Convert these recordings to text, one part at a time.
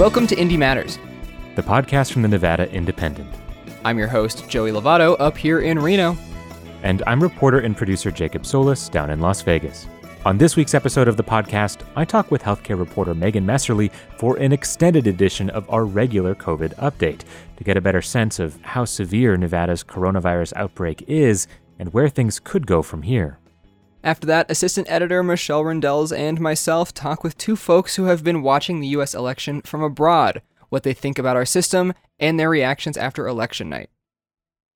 Welcome to Indie Matters. the podcast from the Nevada Independent. I'm your host, Joey Lovato, up here in Reno. And I'm reporter and producer Jacob Solis down in Las Vegas. On this week's episode of the podcast, I talk with healthcare reporter Megan Messerly for an extended edition of our regular COVID update to get a better sense of how severe Nevada's coronavirus outbreak is and where things could go from here. After that, assistant editor Michelle Rindels and myself talk with two folks who have been watching the US election from abroad, what they think about our system, and their reactions after election night.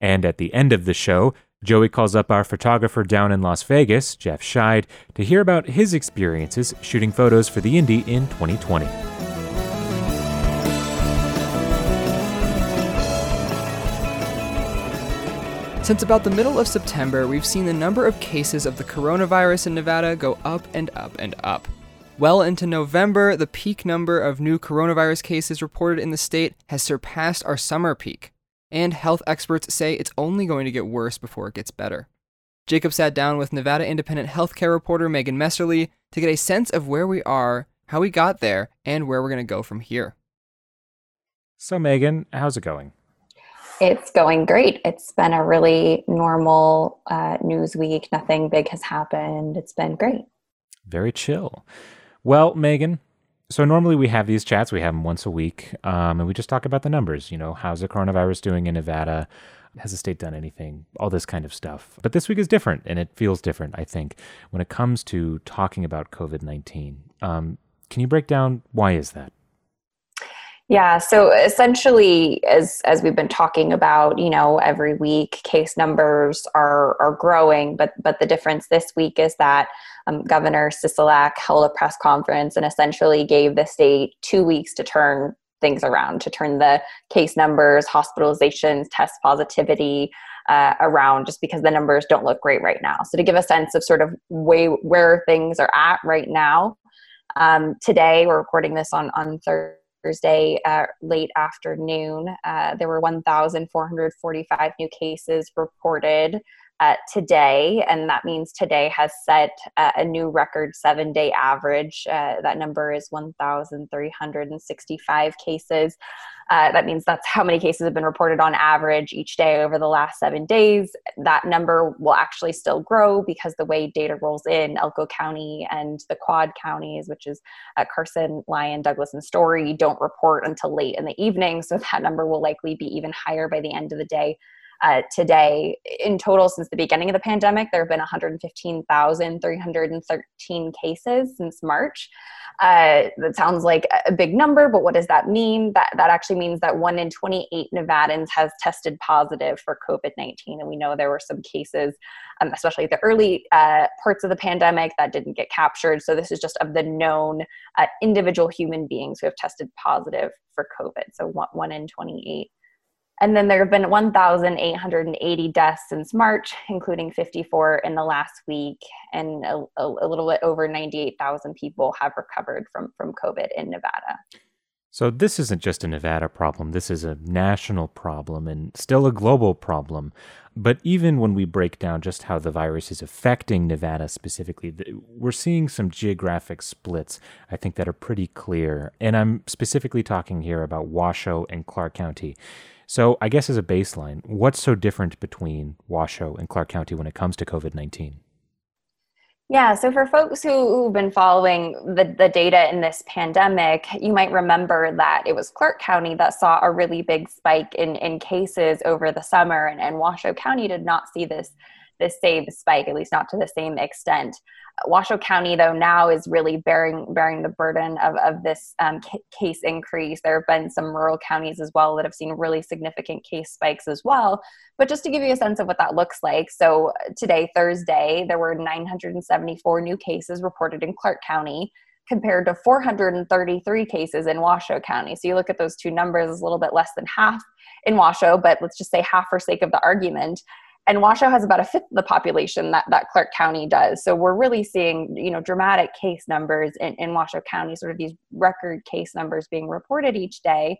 And at the end of the show, Joey calls up our photographer down in Las Vegas, Jeff Scheid, to hear about his experiences shooting photos for the Indy in 2020. Since about the middle of September, we've seen the number of cases of the coronavirus in Nevada go up and up and up. Well into November, the peak number of new coronavirus cases reported in the state has surpassed our summer peak. And health experts say it's only going to get worse before it gets better. Jacob sat down with Nevada Independent healthcare reporter Megan Messerly to get a sense of where we are, how we got there, and where we're going to go from here. So, Megan, how's it going? It's going great. It's been a really normal uh, news week. Nothing big has happened. It's been great. Very chill. Well, Megan, so normally we have these chats. We have them once a week, um, and we just talk about the numbers. You know, how's the coronavirus doing in Nevada? Has the state done anything? All this kind of stuff. But this week is different, and it feels different. I think when it comes to talking about COVID nineteen. Um, can you break down why is that? Yeah, so essentially as as we've been talking about, you know, every week case numbers are are growing, but but the difference this week is that um, Governor Sisolak held a press conference and essentially gave the state 2 weeks to turn things around, to turn the case numbers, hospitalizations, test positivity uh, around just because the numbers don't look great right now. So to give a sense of sort of way where things are at right now, um, today we're recording this on on Thursday Thursday uh, late afternoon. Uh, there were 1,445 new cases reported uh, today, and that means today has set a new record seven day average. Uh, that number is 1,365 cases. Uh, that means that's how many cases have been reported on average each day over the last seven days. That number will actually still grow because the way data rolls in, Elko County and the Quad counties, which is uh, Carson, Lyon, Douglas, and Storey, don't report until late in the evening. So that number will likely be even higher by the end of the day uh, today. In total, since the beginning of the pandemic, there have been 115,313 cases since March. Uh, that sounds like a big number, but what does that mean? That that actually means that one in 28 Nevadans has tested positive for COVID-19, and we know there were some cases, um, especially the early uh, parts of the pandemic, that didn't get captured. So this is just of the known uh, individual human beings who have tested positive for COVID. So one, one in 28. And then there have been 1,880 deaths since March, including 54 in the last week, and a, a, little bit over 98,000 people have recovered from, from COVID in Nevada. So, this isn't just a Nevada problem, this is a national problem and still a global problem. But even when we break down just how the virus is affecting Nevada specifically, we're seeing some geographic splits, I think, that are pretty clear. And I'm specifically talking here about Washoe and Clark County. So, I guess as a baseline, what's so different between Washoe and Clark County when it comes to COVID 19? Yeah, so for folks who, have been following the, the data in this pandemic, you might remember that it was Clark County that saw a really big spike in, in cases over the summer, and, and Washoe County did not see this this same spike, at least not to the same extent. Washoe County, though, now is really bearing bearing the burden of, of this um, c- case increase. There have been some rural counties as well that have seen really significant case spikes as well. But just to give you a sense of what that looks like, so today, Thursday, there were 974 new cases reported in Clark County compared to 433 cases in Washoe County. So you look at those two numbers, a little bit less than half in Washoe, but let's just say half for sake of the argument and Washoe has about a fifth of the population that, that Clark County does. So we're really seeing, you know, dramatic case numbers in, in Washoe County, sort of these record case numbers being reported each day.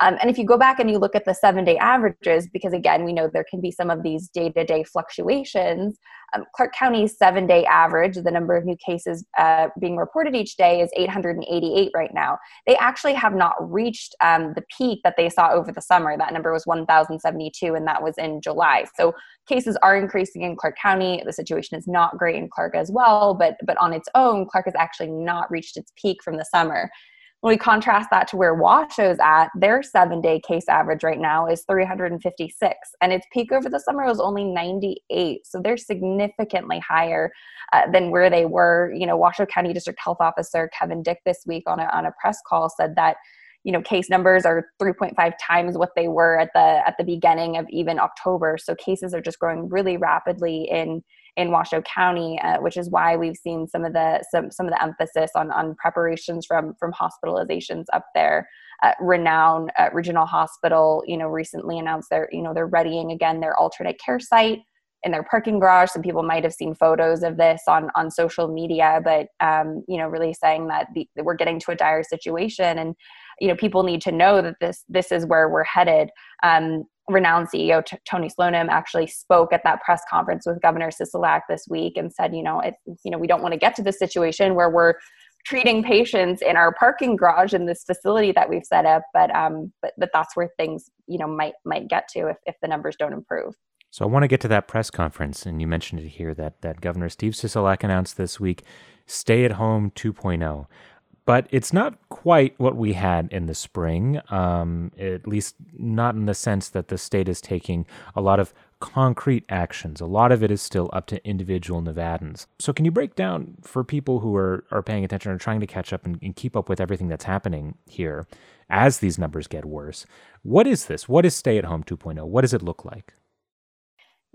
Um, and if you go back and you look at the seven day averages, because again, we know there can be some of these day to day fluctuations, um, Clark County's seven day average, the number of new cases uh, being reported each day, is 888 right now. They actually have not reached um, the peak that they saw over the summer. That number was 1,072, and that was in July. So cases are increasing in Clark County. The situation is not great in Clark as well, but, but on its own, Clark has actually not reached its peak from the summer. When we contrast that to where Washoe's at, their seven day case average right now is 356, and its peak over the summer was only 98. So they're significantly higher uh, than where they were. You know, Washoe County District Health Officer Kevin Dick this week on a, on a press call said that you know case numbers are 3.5 times what they were at the at the beginning of even october so cases are just growing really rapidly in in Washoe County, uh, which is why we've seen some of the some some of the emphasis on on preparations from from hospitalizations up there. Uh, Renown uh, Regional Hospital, you know, recently announced they're you know they're readying again their alternate care site in their parking garage. Some people might have seen photos of this on on social media, but um, you know, really saying that, the, that we're getting to a dire situation, and you know, people need to know that this this is where we're headed. Um, renowned CEO T- Tony Slonim actually spoke at that press conference with Governor Sisolak this week and said, you know, it, you know, we don't want to get to the situation where we're treating patients in our parking garage in this facility that we've set up, but um, but but that's where things you know might might get to if if the numbers don't improve. So I want to get to that press conference, and you mentioned it here that that Governor Steve Sisolak announced this week, "Stay at Home 2.0." but it's not quite what we had in the spring, um, at least not in the sense that the state is taking a lot of concrete actions. A lot of it is still up to individual Nevadans. So, can you break down for people who are, are paying attention or trying to catch up and, and keep up with everything that's happening here as these numbers get worse? What is this? What is Stay at Home 2.0? What does it look like?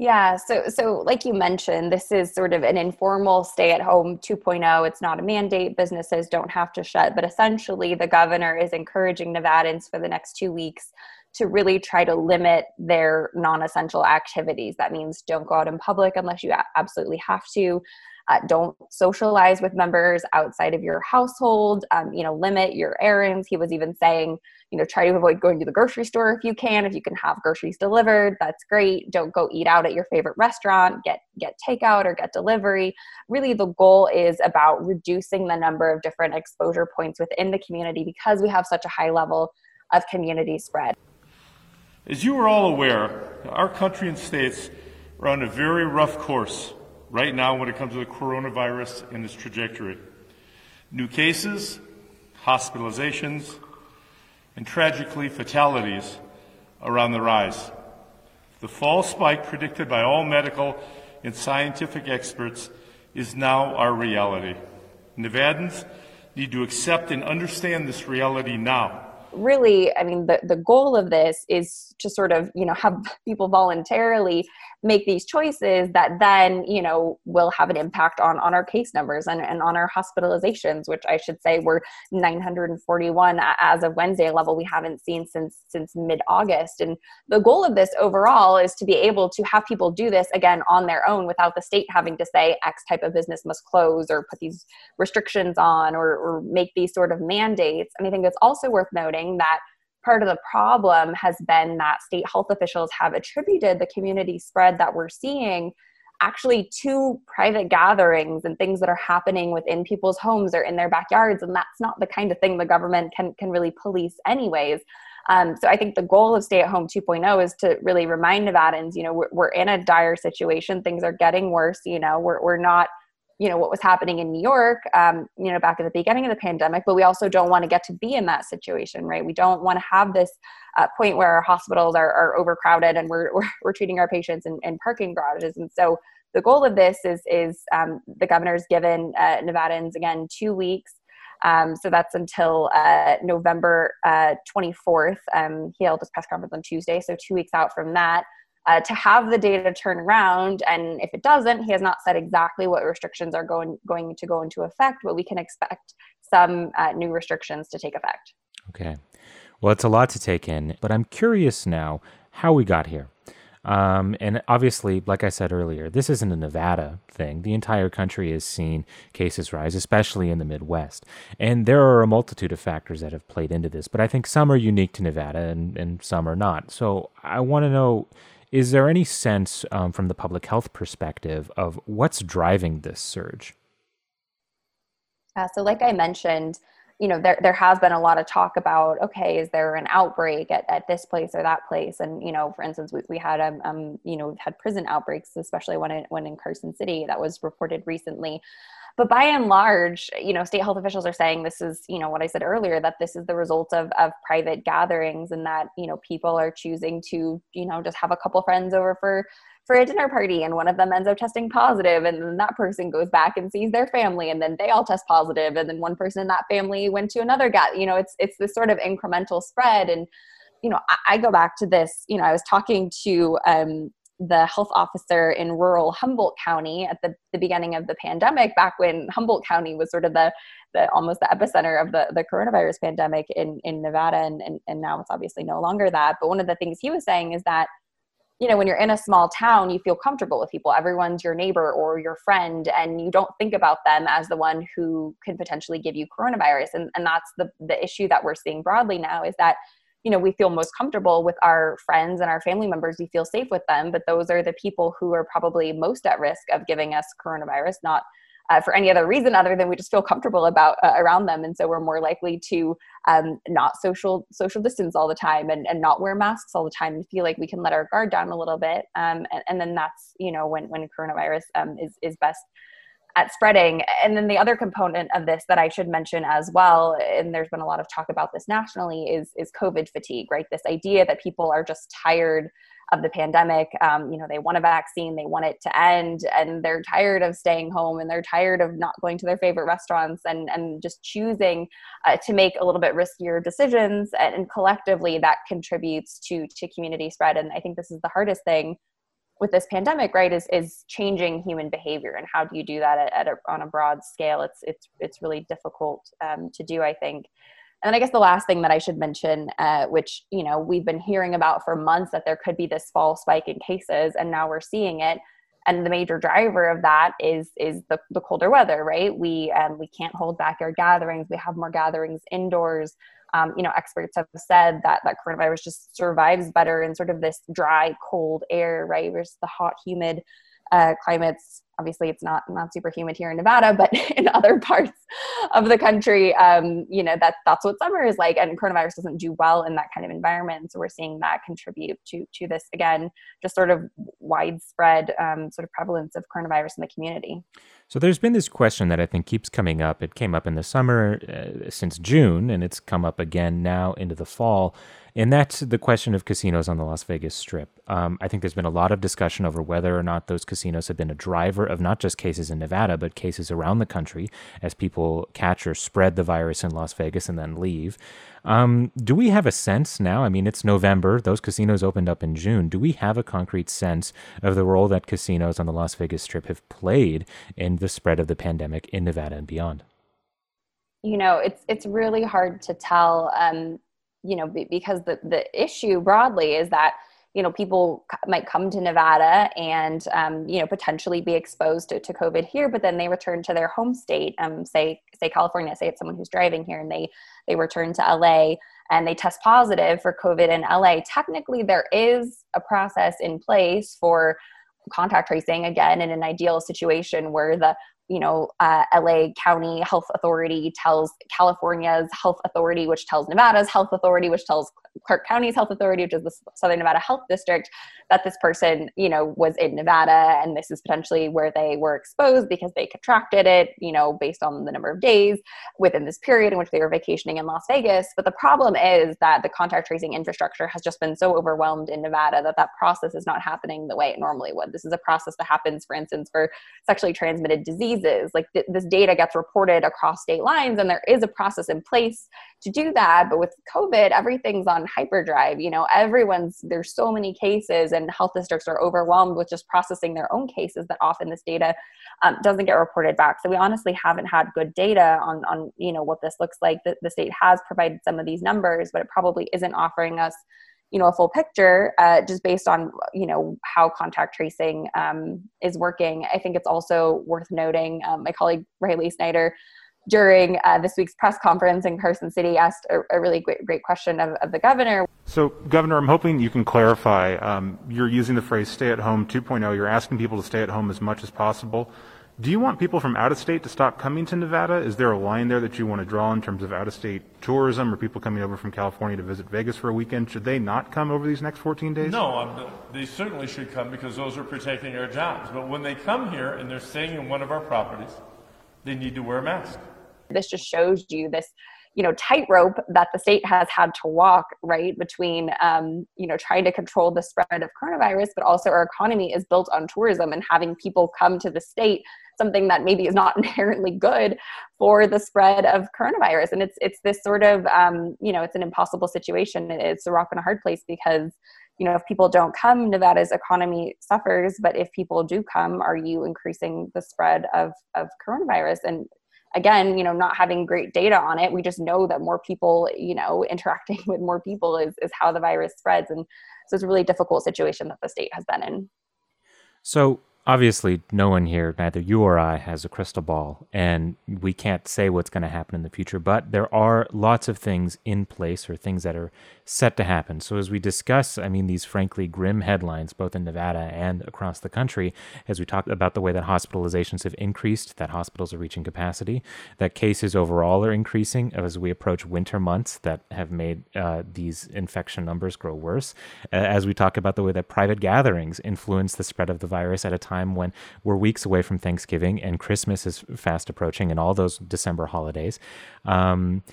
Yeah, so so like you mentioned, this is sort of an informal stay-at-home 2.0. It's not a mandate; businesses don't have to shut, but essentially, the governor is encouraging Nevadans for the next two weeks to really try to limit their non-essential activities. That means don't go out in public unless you absolutely have to. Uh, don't socialize with members outside of your household. Um, you know, limit your errands. He was even saying, you know, try to avoid going to the grocery store if you can. If you can have groceries delivered, that's great. Don't go eat out at your favorite restaurant. Get get takeout or get delivery. Really, the goal is about reducing the number of different exposure points within the community because we have such a high level of community spread. As you are all aware, our country and states are on a very rough course right now when it comes to the coronavirus and its trajectory. New cases, hospitalizations, and tragically fatalities are on the rise. The fall spike predicted by all medical and scientific experts is now our reality. Nevadans need to accept and understand this reality now really i mean the, the goal of this is to sort of you know have people voluntarily make these choices that then you know will have an impact on on our case numbers and, and on our hospitalizations which i should say were 941 as of wednesday level we haven't seen since since mid-august. And the goal of this overall is to be able to have people do this again on their own without the state having to say x type of business must close or put these restrictions on or, or make these sort of mandates. And i think it's also worth noting that part of the problem has been that state health officials have attributed the community spread that we're seeing actually to private gatherings and things that are happening within people's homes or in their backyards and that's not the kind of thing the government can can really police anyways um, so I think the goal of Stay at Home 2.0 is to really remind Nevadans, you know, we're, we're in a dire situation. Things are getting worse. You know, we're, we're not you know what was happening in new york um, you know back at the beginning of the pandemic but we also don't want to get to be in that situation right? We don't want to have this uh, point where our hospitals are, are overcrowded and we're, we're, we're, treating our patients in, in parking garages. And so the goal of this is is um, the governor's given uh, nevadans again two weeks. Um, so that's until uh, November uh, 24th. Um, he held his press conference on Tuesday, so two weeks out from that uh, to have the data turn around. And if it doesn't, he has not said exactly what restrictions are going going to go into effect, but we can expect some uh, new restrictions to take effect. Okay. Well, it's a lot to take in, but I'm curious now how we got here. Um, and obviously, like I said earlier, this isn't a Nevada thing. The entire country has seen cases rise, especially in the Midwest. And there are a multitude of factors that have played into this, but I think some are unique to Nevada and, and some are not. So I want to know is there any sense um, from the public health perspective of what's driving this surge? Uh, so, like I mentioned, you know there, there has been a lot of talk about okay is there an outbreak at, at this place or that place and you know for instance we, we had um, um you know we've had prison outbreaks especially when it when in carson city that was reported recently but by and large you know state health officials are saying this is you know what i said earlier that this is the result of of private gatherings and that you know people are choosing to you know just have a couple friends over for for a dinner party and one of them ends up testing positive and then that person goes back and sees their family and then they all test positive and then one person in that family went to another guy you know it's it's this sort of incremental spread. And you know I, I go back to this you know i was talking to um, the health officer in rural Humboldt County at the, the beginning of the pandemic, back when Humboldt County was sort of the, the almost the epicenter of the, the coronavirus pandemic in, in Nevada, and, and, and now it's obviously no longer that. But one of the things he was saying is that you know when you're in a small town you feel comfortable with people everyone's your neighbor or your friend and you don't think about them as the one who could potentially give you coronavirus and, and that's the, the issue that we're seeing broadly now is that you know we feel most comfortable with our friends and our family members we feel safe with them but those are the people who are probably most at risk of giving us coronavirus not uh, for any other reason other than we just feel comfortable about uh, around them. And so we're more likely to um, not social social distance all the time and, and not wear masks all the time. And feel like we can let our guard down a little bit um, and, and then that's you know when when coronavirus um, is is best at spreading and then the other component of this that i should mention as well and there's been a lot of talk about this nationally is is covid fatigue right this idea that people are just tired of the pandemic. Um, you know, they want a vaccine, they want it to end, and they're tired of staying home and they're tired of not going to their favorite restaurants and, and just choosing uh, to make a little bit riskier decisions. And, and collectively, that contributes to, to community spread. And I think this is the hardest thing with this pandemic right is is changing human behavior and how do you do that at, at a, on a broad scale it's it's it's really difficult um, to do i think and I guess the last thing that I should mention, uh, which you know we've been hearing about for months, that there could be this fall spike in cases, and now we're seeing it. And the major driver of that is is the, the colder weather, right? We um, we can't hold back our gatherings. We have more gatherings indoors. Um, you know, experts have said that that coronavirus just survives better in sort of this dry, cold air, right? Versus the hot, humid uh, climates obviously it's not not super humid here in Nevada, but in other parts of the country, um, you know that that's what summer is like, and coronavirus doesn't do well in that kind of environment. So we're seeing that contribute to to this again, just sort of widespread um, sort of prevalence of coronavirus in the community. So there's been this question that I think keeps coming up. It came up in the summer uh, since June, and it's come up again now into the fall. And that's the question of casinos on the Las Vegas Strip. Um, I think there's been a lot of discussion over whether or not those casinos have been a driver of not just cases in Nevada, but cases around the country as people catch or spread the virus in Las Vegas and then leave. Um, do we have a sense now? I mean, it's November. Those casinos opened up in June. Do we have a concrete sense of the role that casinos on the Las Vegas Strip have played in the spread of the pandemic in Nevada and beyond? You know, it's it's really hard to tell. Um, you know, because the the issue broadly is that you know people might come to nevada and um, you know potentially be exposed to, to covid here but then they return to their home state um, say say california say it's someone who's driving here and they they return to la and they test positive for covid in la technically there is a process in place for contact tracing again in an ideal situation where the you know, uh, LA County Health Authority tells California's Health Authority, which tells Nevada's Health Authority, which tells Clark County's Health Authority, which is the Southern Nevada Health District, that this person, you know, was in Nevada and this is potentially where they were exposed because they contracted it, you know, based on the number of days within this period in which they were vacationing in Las Vegas. But the problem is that the contact tracing infrastructure has just been so overwhelmed in Nevada that that process is not happening the way it normally would. This is a process that happens, for instance, for sexually transmitted Like th- this data gets reported across state lines, and there is a process in place to do that. But with COVID, everything's on hyperdrive. You know, everyone's there's so many cases, and health districts are overwhelmed with just processing their own cases that often this data um, doesn't get reported back. So we honestly haven't had good data on on you know what this looks like. The, the state has provided some of these numbers, but it probably isn't offering us you know a full picture uh, just based on you know how contact tracing um, is working. I think it's also worth noting um, my colleague riley snyder during uh, this week's press conference in carson city asked a, a really great, great question of, of, the governor. So governor i'm hoping you can clarify um, you're using the phrase stay at home 2.0 you're asking people to stay at home as much as possible do you want people from out of state to stop coming to Nevada? Is there a line there that you want to draw in terms of out of state tourism or people coming over from California to visit Vegas for a weekend? Should they not come over these next 14 days? No, um, they certainly should come because those are protecting our jobs. But when they come here and they're staying in one of our properties, they need to wear a mask. This just shows you this you know tightrope that the state has had to walk right between um, you know trying to control the spread of coronavirus but also our economy is built on tourism and having people come to the state something that maybe is not inherently good for the spread of coronavirus. And it's it's this sort of um, you know it's an impossible situation. It's a rock and a hard place because you know if people don't come nevada's economy suffers. But if people do come are you increasing the spread of of coronavirus? And again you know not having great data on it we just know that more people you know interacting with more people is is how the virus spreads. And so it's a really difficult situation that the state has been in. So obviously no one here neither you or i has a crystal ball and we can't say what's going to happen in the future but there are lots of things in place or things that are set to happen so as we discuss i mean these frankly grim headlines both in nevada and across the country as we talk about the way that hospitalizations have increased that hospitals are reaching capacity that cases overall are increasing as we approach winter months that have made uh, these infection numbers grow worse as we talk about the way that private gatherings influence the spread of the virus at a time when we're weeks away from Thanksgiving and Christmas is fast approaching and all those December holidays. Um,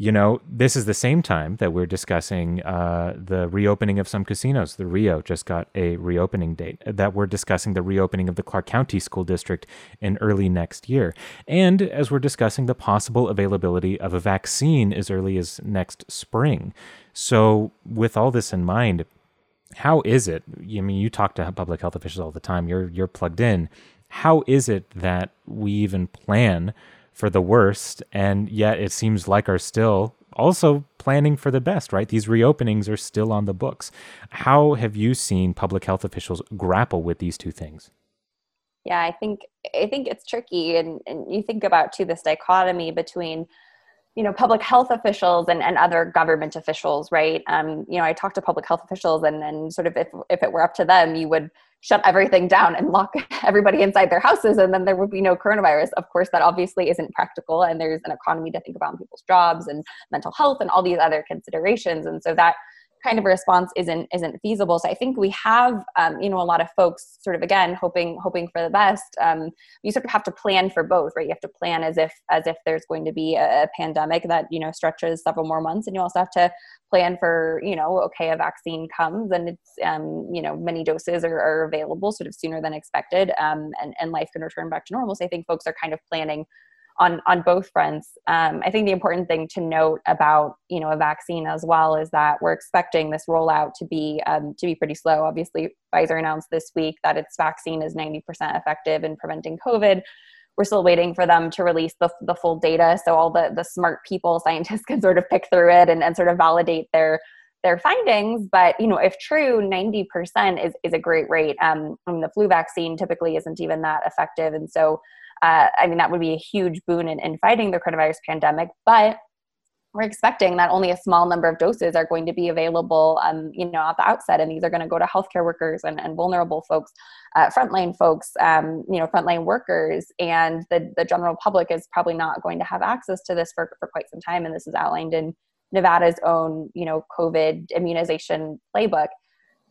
you know, this is the same time that we're discussing uh, the reopening of some casinos. The Rio just got a reopening date. That we're discussing the reopening of the Clark County School District in early next year. And as we're discussing the possible availability of a vaccine as early as next spring. So, with all this in mind, how is it? I mean, you talk to public health officials all the time. You're you're plugged in. How is it that we even plan for the worst, and yet it seems like are still also planning for the best? Right? These reopenings are still on the books. How have you seen public health officials grapple with these two things? Yeah, I think I think it's tricky, and and you think about too this dichotomy between you know public health officials and, and other government officials right um, you know i talk to public health officials and, and sort of if, if it were up to them you would shut everything down and lock everybody inside their houses and then there would be no coronavirus. Of course that obviously isn't practical and there's an economy to think about people's jobs and mental health and all these other considerations and so that kind of response isn't isn't feasible. So I think we have um, you know a lot of folks sort of again hoping hoping for the best. Um, you sort of have to plan for both, right? You have to plan as if as if there's going to be a, pandemic that you know stretches several more months, and you also have to plan for you know okay a vaccine comes and it's um, you know many doses are, are, available sort of sooner than expected um, and, and life can return back to normal so i think folks are kind of planning on on both fronts. Um, I think the important thing to note about you know a vaccine as well is that we're expecting this rollout to be um, to be pretty slow. Obviously, Pfizer announced this week that its vaccine is 90% effective in preventing COVID. We're still waiting for them to release the, the full data, so all the the smart people, scientists, can sort of pick through it and, and sort of validate their their findings. But you know, if true, 90% is is a great rate. Um, I mean, the flu vaccine typically isn't even that effective, and so uh, I mean, that would be a huge boon in, in fighting the coronavirus pandemic. But we're expecting that only a small number of doses are going to be available, um, you know, at the outset, and these are going to go to healthcare workers and, and vulnerable folks, uh, frontline folks, um, you know, frontline workers, and the the general public is probably not going to have access to this for, for quite some time, and this is outlined in Nevada's own, you know, COVID immunization playbook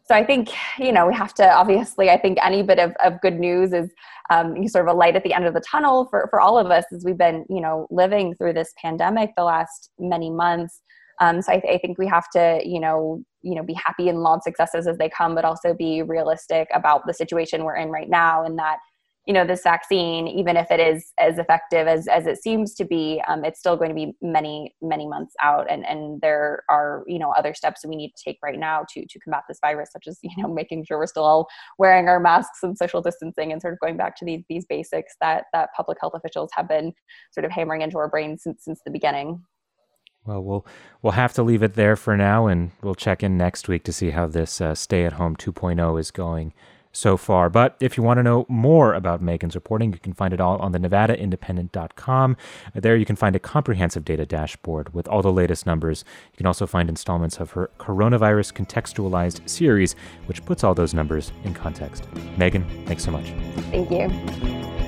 so I think you know we have to obviously I think any bit of, of good news is um, sort of a light at the end of the tunnel for for all of us as we've been you know living through this pandemic the last many months. Um, so I, th- I, think we have to you know you know be happy and laud successes as they come, but also be realistic about the situation we're in right now, and that you know this vaccine even if it is as effective as, as it seems to be um, it's still going to be many many months out and and there are you know other steps we need to take right now to to combat this virus such as you know making sure we're still all wearing our masks and social distancing and sort of going back to these these basics that that public health officials have been sort of hammering into our brains since since the beginning. Well, we'll we'll have to leave it there for now, and we'll check in next week to see how this uh, stay at home 2.0 is going so far. But if you want to know more about Megan's reporting, you can find it all on the NevadaIndependent.com. There you can find a comprehensive data dashboard with all the latest numbers. You can also find installments of her coronavirus contextualized series, which puts all those numbers in context. Megan, thanks so much. Thank you.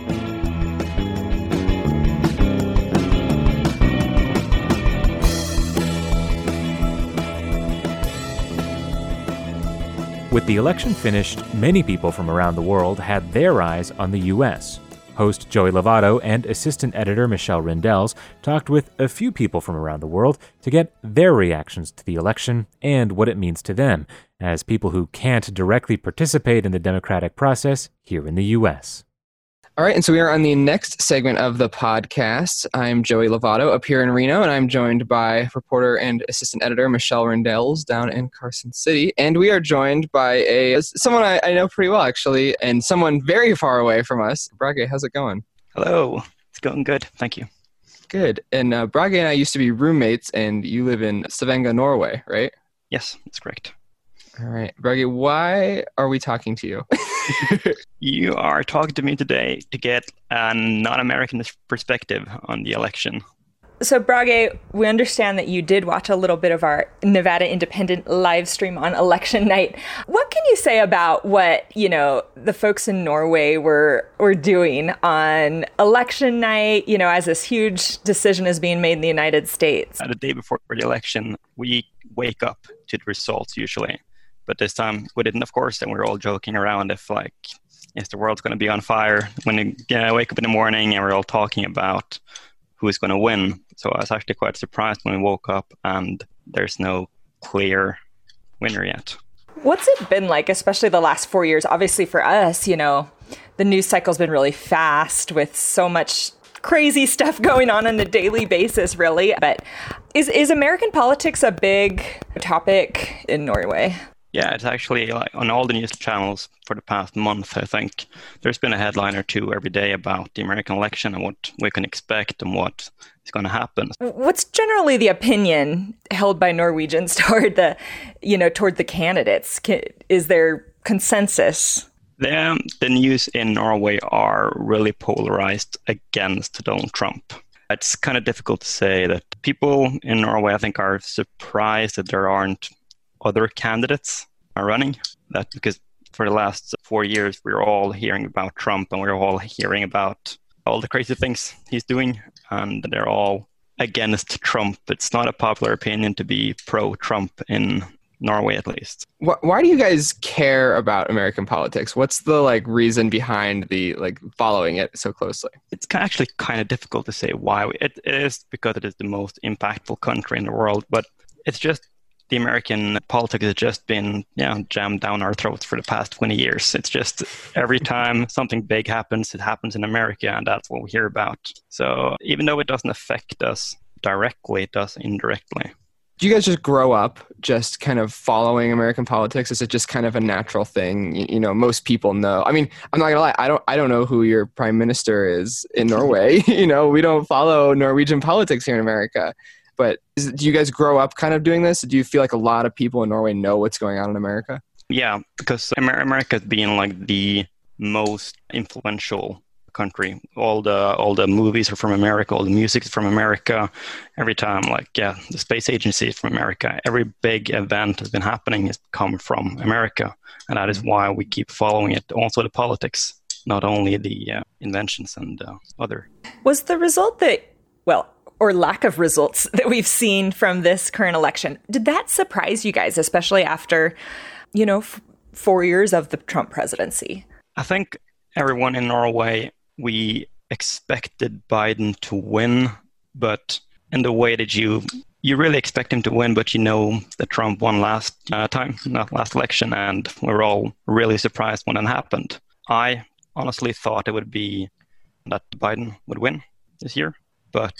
With the election finished, many people from around the world had their eyes on the U.S. Host Joey Lovato and assistant editor Michelle Rindels talked with a few people from around the world to get their reactions to the election and what it means to them as people who can't directly participate in the democratic process here in the U.S. All right, and so we are on the next segment of the podcast. I'm Joey Lovato up here in Reno, and I'm joined by reporter and assistant editor Michelle Rindels down in Carson City. And we are joined by a someone I, I know pretty well actually, and someone very far away from us. Brage, how's it going? Hello, it's going good. Thank you. Good. And uh, Brage and I used to be roommates, and you live in Stavanger, Norway, right? Yes, that's correct. All right, Brage, why are we talking to you? you are talking to me today to get a non-American perspective on the election. So, Brage, we understand that you did watch a little bit of our Nevada Independent live stream on election night. What can you say about what you know the folks in Norway were were doing on election night? You know, as this huge decision is being made in the United States. Uh, the day before the election, we wake up to the results usually, but this time we didn't, of course, and we were all joking around if like, is the world's going to be on fire when you yeah, wake up in the morning and we're all talking about who is going to win. So I was actually quite surprised when we woke up and there's no clear winner yet. What's it been like, especially the last four years? Obviously, for us, you know, the news cycle's been really fast with so much crazy stuff going on on a daily basis, really. But is is American politics a big topic in Norway? Yeah, it's actually like on all the news channels for the past month. I think there's been a headline or two every day about the American election and what we can expect and what is going to happen. What's generally the opinion held by Norwegians toward the, you know, toward the candidates? Is there consensus? The, um, the news in Norway are really polarized against Donald Trump. It's kind of difficult to say that people in Norway, I think, are surprised that there aren't other candidates are running. That because for the last four years we're all hearing about Trump and we're all hearing about all the crazy things he's doing, and they're all against Trump. It's not a popular opinion to be pro-Trump in Norway, at least. Why do you guys care about American politics? What's the like reason behind the like following it so closely? It's actually kind of difficult to say why. It, it is because it is the most impactful country in the world, but it's just the American politics has just been know, jammed down our throats for the past 20 years. It's just every time something big happens, it happens in America, and that's what we hear about. So even though it doesn't affect us directly, it does indirectly. Do you guys just grow up just kind of following American politics? Is it just kind of a natural thing? You, you know, most people know. I mean, I'm not gonna lie. I don't. I don't know who your prime minister is in Norway. you know, we don't follow Norwegian politics here in America. But is, do you guys grow up kind of doing this? Do you feel like a lot of people in Norway know what's going on in America? Yeah, because America has been like the most influential country. All the all the movies are from America. All the music is from America. Every time, like yeah, the space agency is from America. Every big event has been happening has come from America, and that is why we keep following it. Also, the politics, not only the uh, inventions and uh, other. Was the result that well? Or lack of results that we've seen from this current election. Did that surprise you guys, especially after, you know, f- four years of the Trump presidency? I think everyone in Norway, we expected Biden to win, but in the way that you you really expect him to win, but you know that Trump won last uh, time, not last election, and we are all really surprised when it happened. I honestly thought it would be that Biden would win this year, but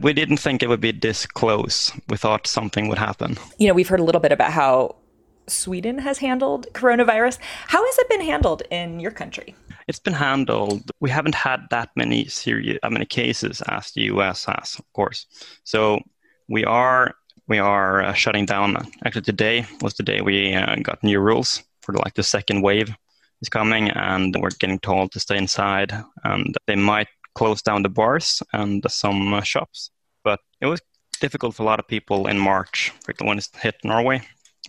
we didn't think it would be this close. We thought something would happen. You know, we've heard a little bit about how Sweden has handled coronavirus. How has it been handled in your country? It's been handled. We haven't had that many serious, that many cases as the US has, of course. So we are we are uh, shutting down. Actually, today was the day we uh, got new rules for like the second wave is coming, and we're getting told to stay inside, and they might close down the bars and some uh, shops. But it was difficult for a lot of people in March, when it hit Norway,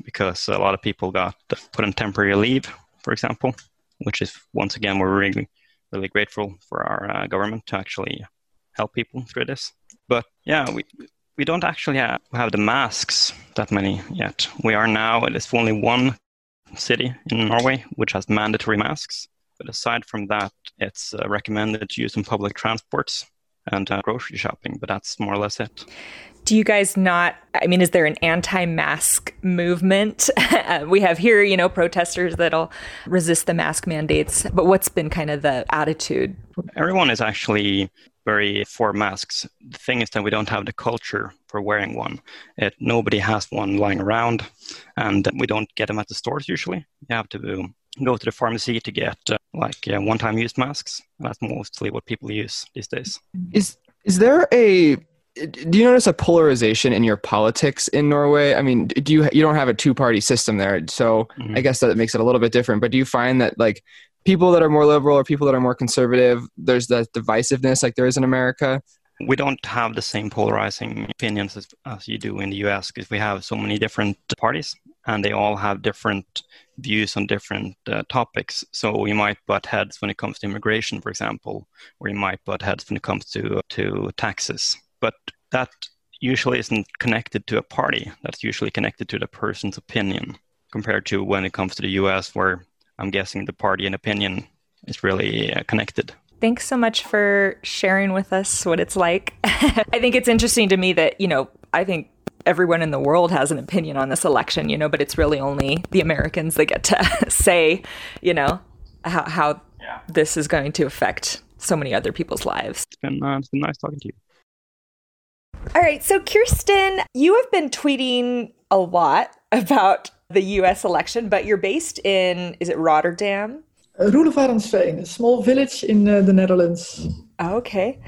because a lot of people got put on temporary leave, for example, which is once again we're really really grateful for our uh, government to actually help people through this. But yeah, we we don't actually have, have the masks that many yet. We are now, it's only one city in Norway which has mandatory masks. But aside from that, it's uh, recommended to use in public transports and uh, grocery shopping, but that's more or less it. Do you guys not? I mean, is there an anti mask movement? we have here, you know, protesters that'll resist the mask mandates, but what's been kind of the attitude? Everyone is actually very for masks. The thing is that we don't have the culture for wearing one. It, nobody has one lying around, and we don't get them at the stores usually. You have to go to the pharmacy to get uh, like uh, one-time use masks. That's mostly what people use these days. Is is there a do you notice a polarization in your politics in Norway? I mean, do you you don't have a two party system there, so mm-hmm. I guess that makes it a little bit different. But do you find that like people that are more liberal or people that are more conservative, there's that divisiveness like there is in America? We don't have the same polarizing opinions as, as you do in the US because we have so many different parties and they all have different views on different uh, topics. So we might butt heads when it comes to immigration, for example, or you might butt heads when it comes to, to taxes. But that usually isn't connected to a party. That's usually connected to the person's opinion compared to when it comes to the US, where I'm guessing the party and opinion is really uh, connected. Thanks so much for sharing with us what it's like. I think it's interesting to me that, you know, I think everyone in the world has an opinion on this election, you know, but it's really only the Americans that get to say, you know, how, how yeah. this is going to affect so many other people's lives. It's been, uh, it's been nice talking to you. All right. So, Kirsten, you have been tweeting a lot about the US election, but you're based in, is it Rotterdam? Uh, Roelofarendsveen, a small village in uh, the Netherlands. Okay.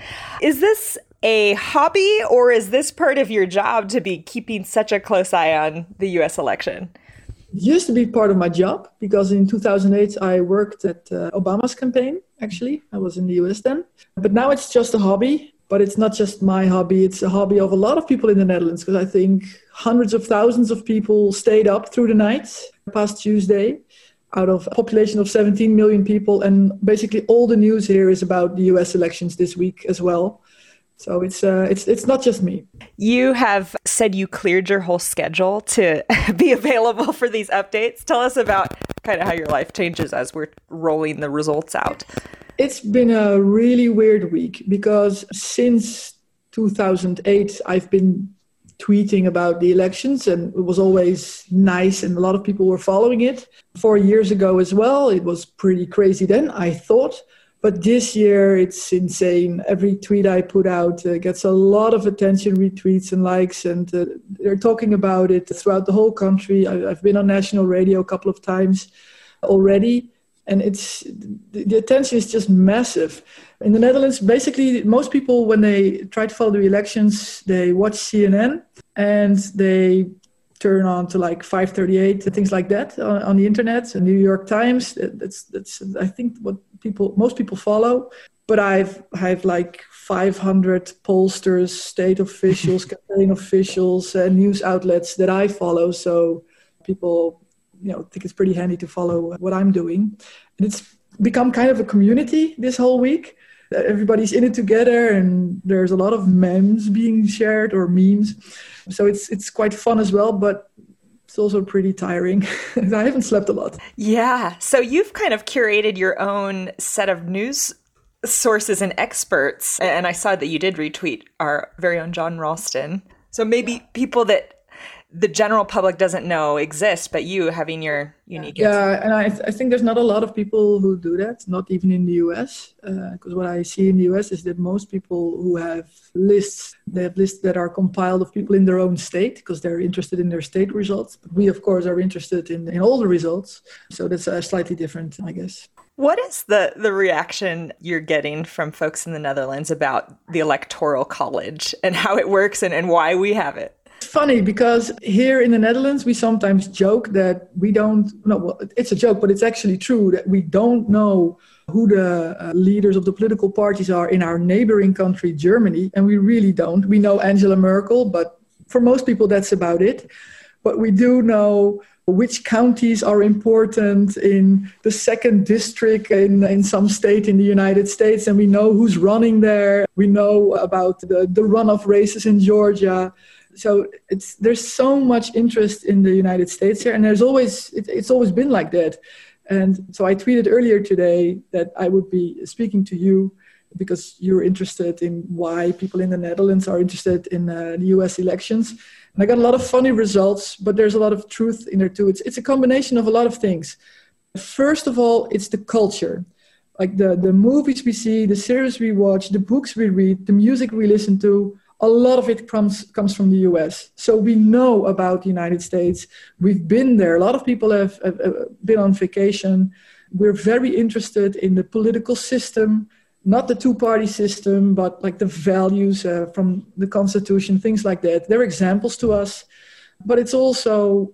Is this a hobby or is this part of your job to be keeping such a close eye on the US election? It used to be part of my job because in 2008 I worked at uh, Obama's campaign, actually. I was in the US then. But now it's just a hobby. But it's not just my hobby, it's a hobby of a lot of people in the Netherlands because I think hundreds of thousands of people stayed up through the night past Tuesday out of a population of 17 million people. And basically, all the news here is about the US elections this week as well. So it's uh, it's it's not just me. You have said you cleared your whole schedule to be available for these updates. Tell us about kind of how your life changes as we're rolling the results out. It's been a really weird week because since 2008 I've been tweeting about the elections and it was always nice and a lot of people were following it. Four years ago as well, it was pretty crazy then, I thought. But this year, it's insane. Every tweet I put out uh, gets a lot of attention, retweets, and likes, and uh, they're talking about it throughout the whole country. I, have been on national radio a couple of times already, and it's the attention is just massive. In the Netherlands, basically, most people when they try to follow the elections, they watch CNN and they turn on to like 538 things like that on, on the internet and new york times that's that's i think what people most people follow. But i've i've like 500 pollsters state officials campaign officials and news outlets that i follow. So people you know think it's pretty handy to follow what i'm doing. And it's become kind of a community this whole week everybody's in it together and there's a lot of memes being shared or memes. So it's it's quite fun as well but it's also pretty tiring. I haven't slept a lot. Yeah. So you've kind of curated your own set of news sources and experts and i saw that you did retweet our very own john ralston. So maybe people that the general public doesn't know exist, but you having your unique. Yeah, and I, th- I think there's not a lot of people who do that, not even in the US. Because uh, what I see in the US is that most people who have lists, they have lists that are compiled of people in their own state because they're interested in their state results. But we, of course, are interested in, in all the results. So that's uh, slightly different, I guess. What is the, the reaction you're getting from folks in the Netherlands about the Electoral College and how it works and, and why we have it? It's funny because here in the Netherlands, we sometimes joke that we don't, no, well, it's a joke, but it's actually true that we don't know who the uh, leaders of the political parties are in our neighboring country, Germany. And we really don't. We know Angela Merkel, but for most people, that's about it. But we do know which counties are important in the second district in, in some state in the United States, and we know who's running there. We know about the, the runoff races in Georgia. So it's there's so much interest in the United States here, and there's always it, it's always been like that. And so I tweeted earlier today that I would be speaking to you because you're interested in why people in the Netherlands are interested in uh, the US elections. And I got a lot of funny results, but there's a lot of truth in there too. It's, it's a combination of a lot of things. First of all, it's the culture. Like the, the movies we see, the series we watch, the books we read, the music we listen to, a lot of it comes, comes from the US. So we know about the United States. We've been there. A lot of people have, have, have been on vacation. We're very interested in the political system, not the two party system, but like the values uh, from the Constitution, things like that. They're examples to us. But it's also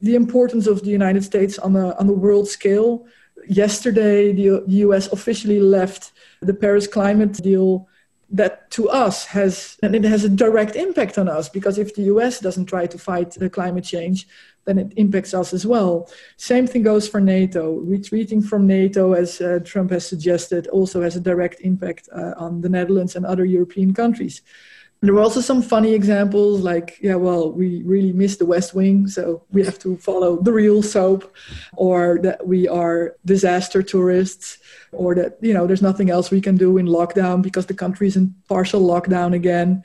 the importance of the United States on the, on the world scale. Yesterday, the US officially left the Paris climate deal that to us has and it has a direct impact on us because if the US doesn't try to fight the climate change then it impacts us as well. Same thing goes for NATO. Retreating from NATO, as uh, Trump has suggested, also has a direct impact uh, on the Netherlands and other European countries. There were also some funny examples like, yeah, well, we really miss the West Wing, so we have to follow the real soap, or that we are disaster tourists, or that, you know, there's nothing else we can do in lockdown because the country is in partial lockdown again.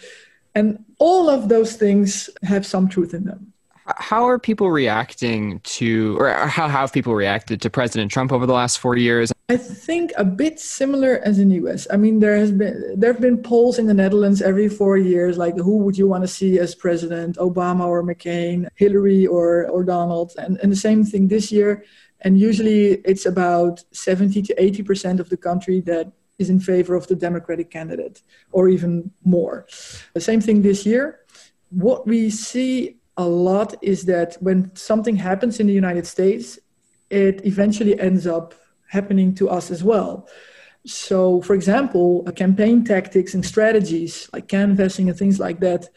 And all of those things have some truth in them how are people reacting to, or how have people reacted to President Trump over the last four years? I think a bit similar as in the US. I mean, there has been there have been polls in the Netherlands every four years, like who would you want to see as president, Obama or McCain, Hillary or or Donald, and and the same thing this year. And usually, it's about seventy to eighty percent of the country that is in favor of the Democratic candidate, or even more. The same thing this year. What we see a lot is that when something happens in the United States, it eventually ends up happening to us as well. So, for example, uh, campaign tactics and strategies like canvassing and things like that,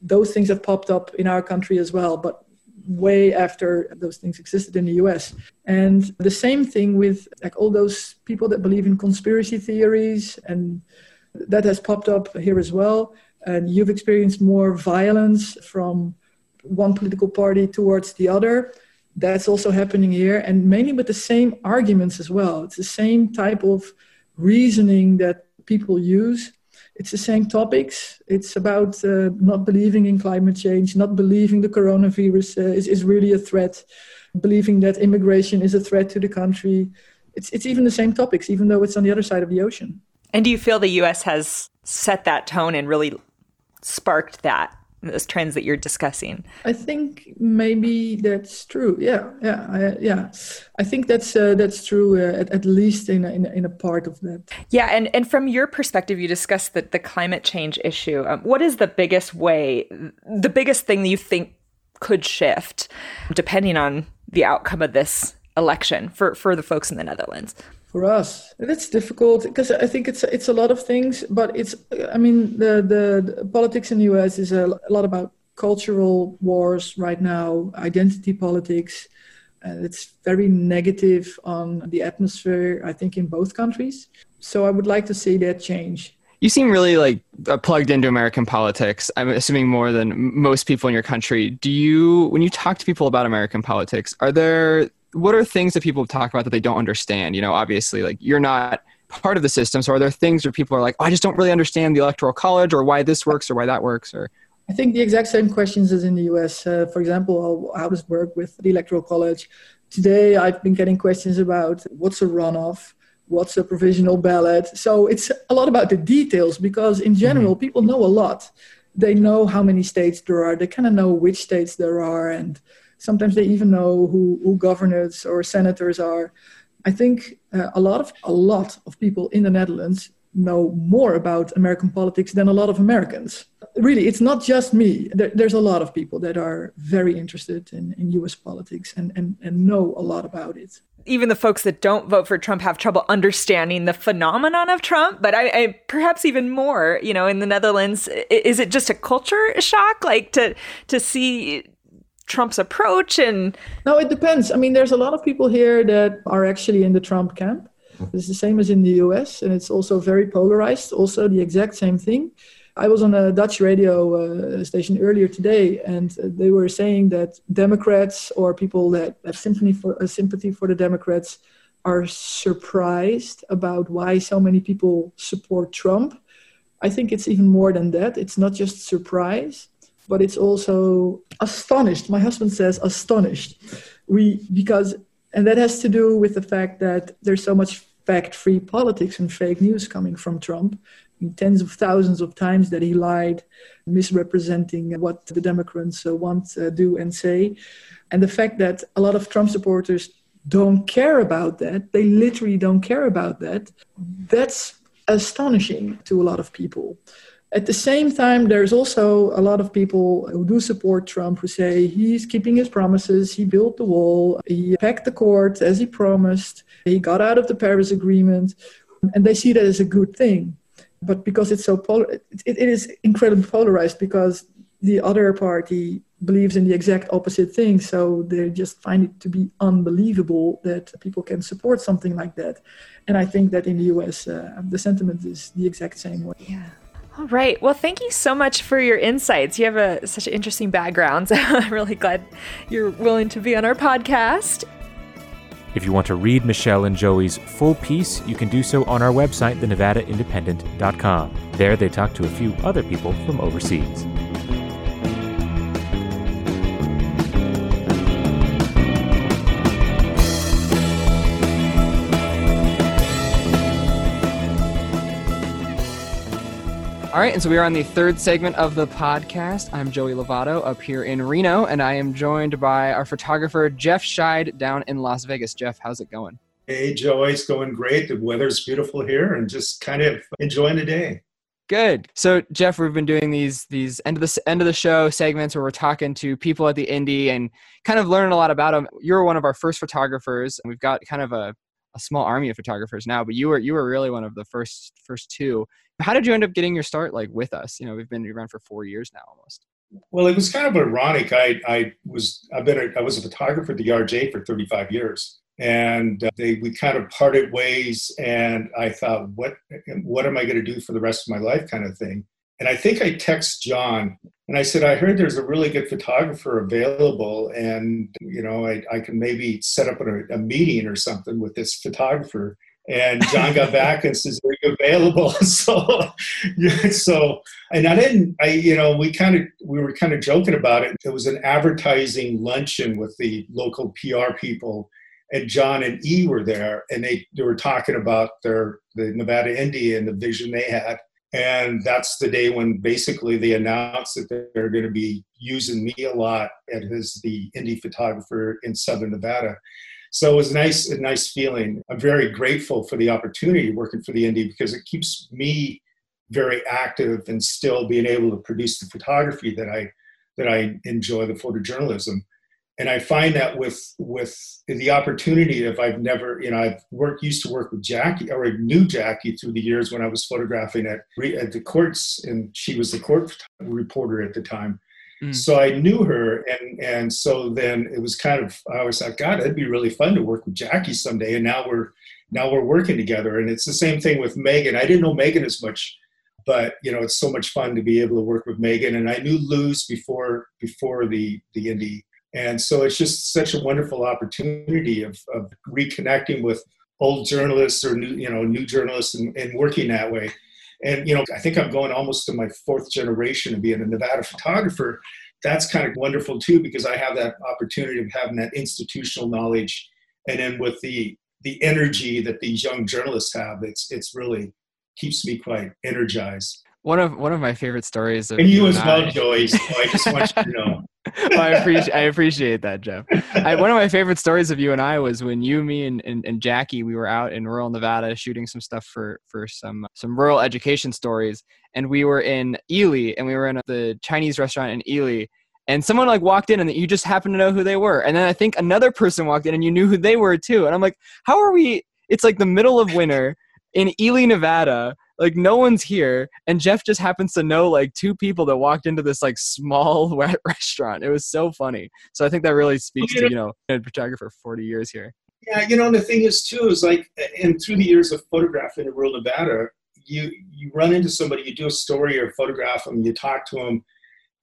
those things have popped up in our country as well, but way after those things existed in the US. And the same thing with like all those people that believe in conspiracy theories, and that has popped up here as well. And you've experienced more violence from one political party towards the other. That's also happening here, and mainly with the same arguments as well. It's the same type of reasoning that people use. It's the same topics. It's about uh, not believing in climate change, not believing the coronavirus uh, is, is really a threat, believing that immigration is a threat to the country. It's, it's even the same topics, even though it's on the other side of the ocean. And do you feel the US has set that tone and really sparked that those trends that you're discussing. I think maybe that's true. Yeah, yeah, I, yeah. I think that's uh, that's true uh, at, at least in a, in, a, in a part of that. Yeah, and and from your perspective, you discussed the the climate change issue. Um, what is the biggest way, the biggest thing that you think could shift, depending on the outcome of this election for for the folks in the Netherlands? For us it's difficult because i think it's it's a lot of things but it's i mean the the, the politics in the us is a, a, lot about cultural wars right now identity politics and it's very negative on the atmosphere i think in both countries so i would like to see that change you seem really like uh, plugged into American politics. I'm assuming more than most people in your country. Do you, when you talk to people about American politics, are there what are things that people talk about that they don't understand? You know, obviously, like you're not part of the system. So are there things where people are like, oh, I just don't really understand the electoral college or why this works or why that works or I think the exact same questions as in the US. Uh, for example, how does it work with the Electoral College? Today, I've been getting questions about what's a runoff, what's a provisional ballot. So it's a lot about the details because, in general, mm-hmm. people know a lot. They know how many states there are, they kind of know which states there are, and sometimes they even know who, who governors or senators are. I think uh, a lot of a lot of people in the Netherlands know more about American politics than a lot of Americans. Really, it's not just me. There, there's a lot of people that are very interested in, in US politics and, and, and know a lot about it. Even the folks that don't vote for Trump have trouble understanding the phenomenon of Trump, but I, I perhaps even more, you know, in the Netherlands, is it just a culture shock, like to to see Trump's approach and No, it depends. I mean, there's a lot of people here that are actually in the Trump camp it's the same as in the US, and it's also very polarized, also the exact same thing. I was on a Dutch radio uh, station earlier today, and they were saying that Democrats or people that have sympathy for, uh, sympathy for the Democrats are surprised about why so many people support Trump. I think it's even more than that. It's not just surprise, but it's also astonished. My husband says astonished. We because and that has to do with the fact that there's so much fact free politics and fake news coming from Trump. Tens of thousands of times that he lied, misrepresenting what the Democrats uh, want, uh, do, and say. And the fact that a lot of Trump supporters don't care about that, they literally don't care about that, that's astonishing to a lot of people. At the same time, there's also a lot of people who do support Trump who say he's keeping his promises. He built the wall. He packed the court as he promised. He got out of the Paris Agreement. And they see that as a good thing. But because it's so polar, it, it is incredibly polarized because the other party believes in the exact opposite thing. So they just find it to be unbelievable that people can support something like that. And I think that in the US, uh, the sentiment is the exact same way. Yeah. All right. Well, thank you so much for your insights. You have a, such an interesting background. So I'm really glad you're willing to be on our podcast. If you want to read Michelle and Joey's full piece, you can do so on our website, thenevadaindependent.com. There they talk to a few other people from overseas. All right, and so we are on the third segment of the podcast. I'm Joey Lovato up here in Reno, and I am joined by our photographer, Jeff Scheid, down in Las Vegas. Jeff, how's it going? Hey, Joey, it's going great. The weather's beautiful here and just kind of enjoying the day. Good. So, Jeff, we've been doing these these end of the end of the show segments where we're talking to people at the indie and kind of learning a lot about them. You're one of our first photographers, and we've got kind of a, a small army of photographers now, but you were you were really one of the first first two how did you end up getting your start like with us? You know, we've been around for four years now almost. Well, it was kind of ironic. I, I was I've been a, I was a photographer at the RJ for 35 years, and uh, they we kind of parted ways. And I thought, what what am I going to do for the rest of my life, kind of thing. And I think I text John and I said, I heard there's a really good photographer available, and you know, I, I can maybe set up a, a meeting or something with this photographer. And John got back and says, "Are you available?" So, yeah, so, and I didn't. I, you know, we kind of we were kind of joking about it. It was an advertising luncheon with the local PR people, and John and E were there, and they they were talking about their the Nevada Indy and the vision they had. And that's the day when basically they announced that they're going to be using me a lot as the indie photographer in Southern Nevada. So it was nice, a nice feeling. I'm very grateful for the opportunity working for the indie because it keeps me very active and still being able to produce the photography that I that I enjoy, the photojournalism. And I find that with with the opportunity if I've never, you know, I've worked used to work with Jackie or I knew Jackie through the years when I was photographing at at the courts, and she was the court reporter at the time. Mm. So I knew her, and and so then it was kind of I was like, God, it'd be really fun to work with Jackie someday. And now we're now we're working together, and it's the same thing with Megan. I didn't know Megan as much, but you know, it's so much fun to be able to work with Megan. And I knew Luz before before the the Indy, and so it's just such a wonderful opportunity of of reconnecting with old journalists or new you know new journalists and, and working that way And, you know, I think I'm going almost to my fourth generation of being a Nevada photographer. That's kind of wonderful too, because I have that opportunity of having that institutional knowledge. And then with the, the energy that these young journalists have, it's, it's really keeps me quite energized. One of one of my favorite stories of and you as well, Joey. So I just want you to know. well, I appreciate I appreciate that, Jeff. I, one of my favorite stories of you and I was when you, me, and, and, and, Jackie we were out in rural Nevada shooting some stuff for for some some rural education stories, and we were in Ely, and we were in the Chinese restaurant in Ely, and someone like walked in, and you just happened to know who they were, and then I think another person walked in, and you knew who they were too, and I'm like, how are we? It's like the middle of winter in Ely, Nevada like no one's here and jeff just happens to know like two people that walked into this like small wet restaurant. It was so funny. So i think that really speaks to you know a photographer for 40 years here. Yeah you know the thing is too is like and through the years of photographing in rural nevada you you run into somebody you do a story or photograph them you talk to them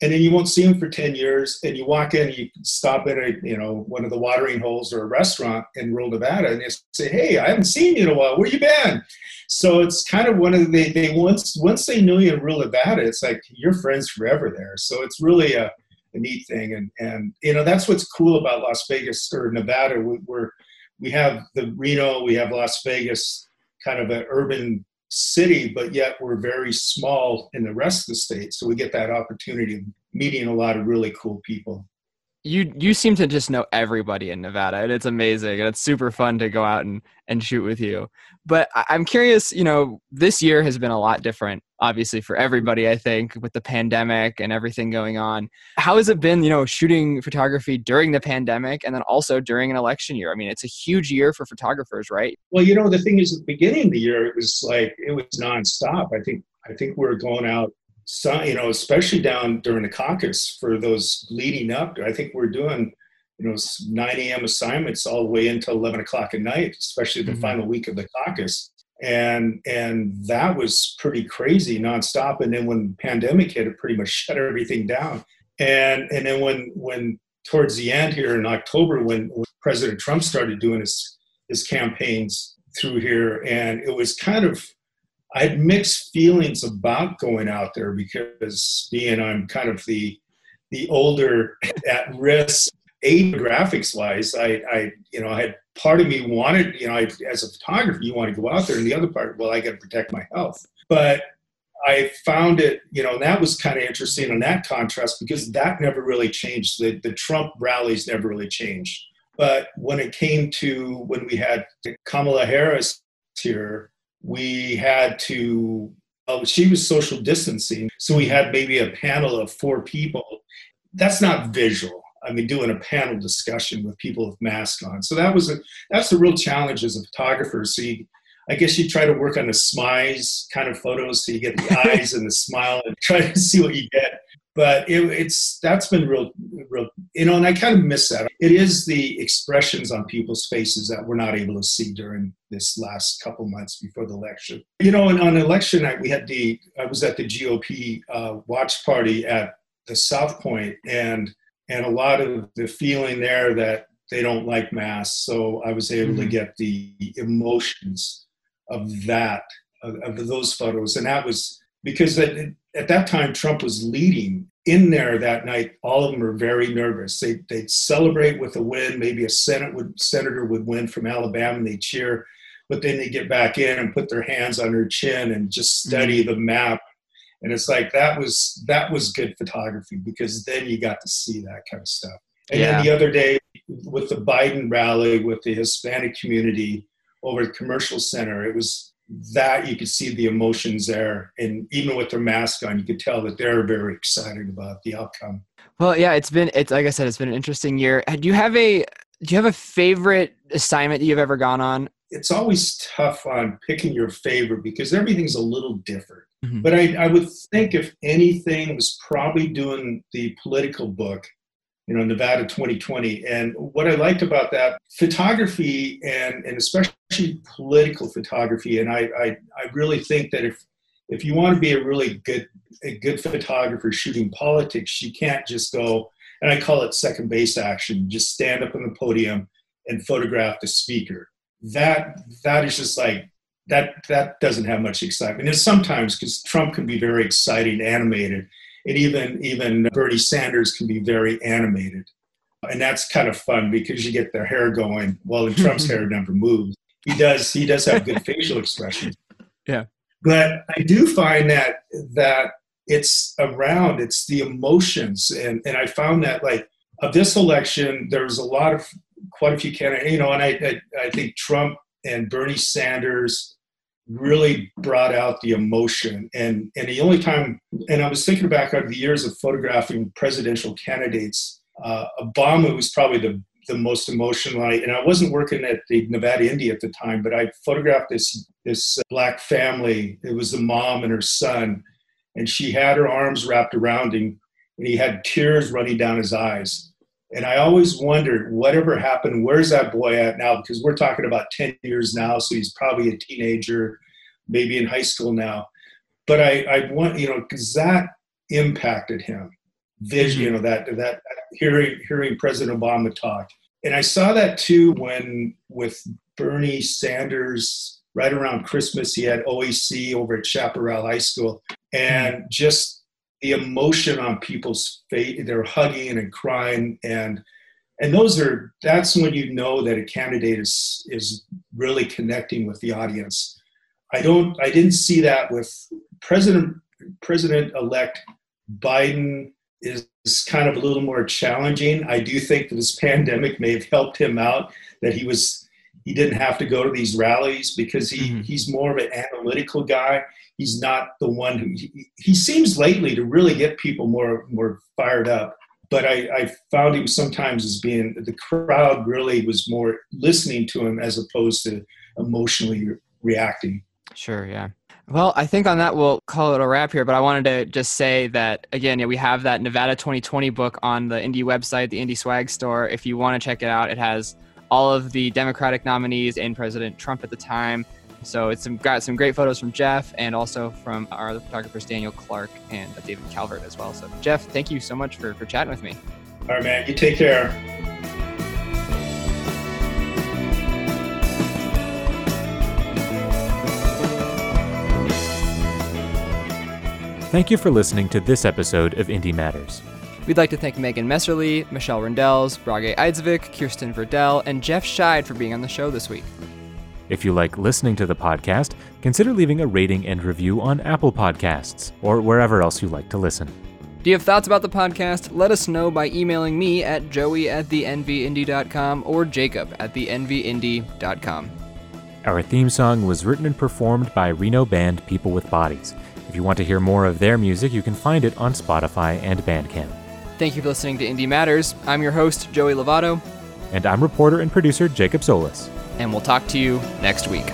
and then you won't see them for 10 years and you walk in and you stop at a you know one of the watering holes or a restaurant in rural nevada and they say hey i haven't seen you in a while. Where you been? So it's kind of one of the they, they once once they know you in rural nevada it's like you're friends forever there. So it's really a, a neat thing and and you know that's what's cool about las vegas or nevada. We, we're we have the reno we have las vegas kind of an urban city, but yet we're very small in the rest of the state. So we get that opportunity of meeting a lot of really cool people. You you seem to just know everybody in Nevada, and it's amazing, and it's super fun to go out and and shoot with you. But I'm curious, you know, this year has been a lot different, obviously, for everybody, I think, with the pandemic and everything going on. How has it been, you know, shooting photography during the pandemic and then also during an election year? I mean, it's a huge year for photographers, right? Well, you know, the thing is, at the beginning of the year, it was like, it was nonstop. I think, I think we we're going out you know, especially down during the caucus for those leading up. I think we're doing you know 9 a.m. assignments all the way until 11 o'clock at night, especially the mm-hmm. final week of the caucus. And and that was pretty crazy nonstop. And then when the pandemic hit, it pretty much shut everything down. And and then when when towards the end here in October, when, when President Trump started doing his his campaigns through here, and it was kind of I had mixed feelings about going out there because being I'm kind of the the older at risk age graphics wise, I, I, you know, I had part of me wanted, you know, I, as a photographer, you want to go out there, and the other part, well, I got to protect my health. But I found it, you know, that was kind of interesting on that contrast because that never really changed. The, the Trump rallies never really changed. But when it came to when we had Kamala Harris here, we had to, oh, she was social distancing. So we had maybe a panel of four people. That's not visual. I mean, doing a panel discussion with people with masks on. So that was a that's the real challenge as a photographer. So you, I guess you try to work on the smize kind of photos, so you get the eyes and the smile, and try to see what you get. But it, it's that's been real, real, you know, and I kind of miss that. It is the expressions on people's faces that we're not able to see during this last couple months before the election. You know, and on election night, we had the I was at the GOP uh, watch party at the South Point, and and a lot of the feeling there that they don't like masks. So I was able mm-hmm. to get the emotions of that, of, of, those photos. And that was because at, at that time, Trump was leading in there that night. All of them were very nervous. They, they'd celebrate with a win. Maybe a Senate would, senator would win from Alabama and they'd cheer. But then they get back in and put their hands on her chin and just study mm-hmm. the map and it's like that was that was good photography because then you got to see that kind of stuff and yeah. then the other day with the biden rally with the hispanic community over the commercial center it was that you could see the emotions there. And even with their mask on you could tell that they're very excited about the outcome. Well yeah it's been it's like i said it's been an interesting year. Do you have a do you have a favorite assignment that you've ever gone on? It's always tough on picking your favorite because everything's a little different. Mm-hmm. But I, I would think if anything was probably doing the political book, you know, Nevada 2020. And what I liked about that photography and, and especially political photography, and I, I, I really think that if if you want to be a really good a good photographer shooting politics, you can't just go and I call it second base action, just stand up on the podium and photograph the speaker. That that is just like that that doesn't have much excitement. And sometimes because Trump can be very exciting, animated, and even even Bernie Sanders can be very animated, and that's kind of fun because you get their hair going. Well, Trump's hair never moves. He does he does have good facial expressions. Yeah, but I do find that that it's around it's the emotions, and and I found that like of this election, there was a lot of quite a few candidates, you know, and I, I, I think Trump and Bernie Sanders really brought out the emotion. And and the only time, and I was thinking back over the years of photographing presidential candidates, uh, Obama was probably the the most emotional. I, and I wasn't working at the Nevada Indy at the time, but I photographed this this black family. It was the mom and her son, and she had her arms wrapped around him, and he had tears running down his eyes and I always wondered whatever happened, where's that boy at now? Because we're talking about 10 years now, so he's probably a teenager, maybe in high school now. But I, I want, you know, because that impacted him. Vision, mm-hmm. you know, that that hearing hearing President Obama talk. And I saw that too when with Bernie Sanders right around Christmas, he had OEC over at Chaparral High School. And mm-hmm. just the emotion on people's face they're hugging and crying and and those are that's when you know that a candidate is is really connecting with the audience. I don't i didn't see that with president president elect biden is kind of a little more challenging. I do think that this pandemic may have helped him out that he was he didn't have to go to these rallies because he mm-hmm. he's more of an analytical guy he's not the one who he, he seems lately to really get people more more fired up but I, I, found him sometimes as being the crowd really was more listening to him as opposed to emotionally reacting. Sure, yeah. Well, I think on that we'll call it a wrap here, but I wanted to just say that again, yeah, we have that Nevada 2020 book on the indie website, the indie Swag store. If you want to check it out, it has all of the Democratic nominees and President Trump at the time. So it's some, got some great photos from Jeff and also from our other photographers, Daniel Clark and David Calvert as well. So Jeff, thank you so much for, for chatting with me. All right, man. You take care. Thank you for listening to this episode of Indie Matters. We'd like to thank Megan Messerly, Michelle Rindels, Brage Eidsvik, Kirsten Verdell, and Jeff Scheid for being on the show this week. If you like listening to the podcast, consider leaving a rating and review on Apple Podcasts or wherever else you like to listen. Do you have thoughts about the podcast? Let us know by emailing me at joey at thenvindy.com or jacob at thenvindy.com. Our theme song was written and performed by Reno band People with Bodies. If you want to hear more of their music, you can find it on Spotify and Bandcamp. Thank you for listening to Indie Matters. I'm your host, Joey Lovato. And I'm reporter and producer Jacob Solis and we'll talk to you next week.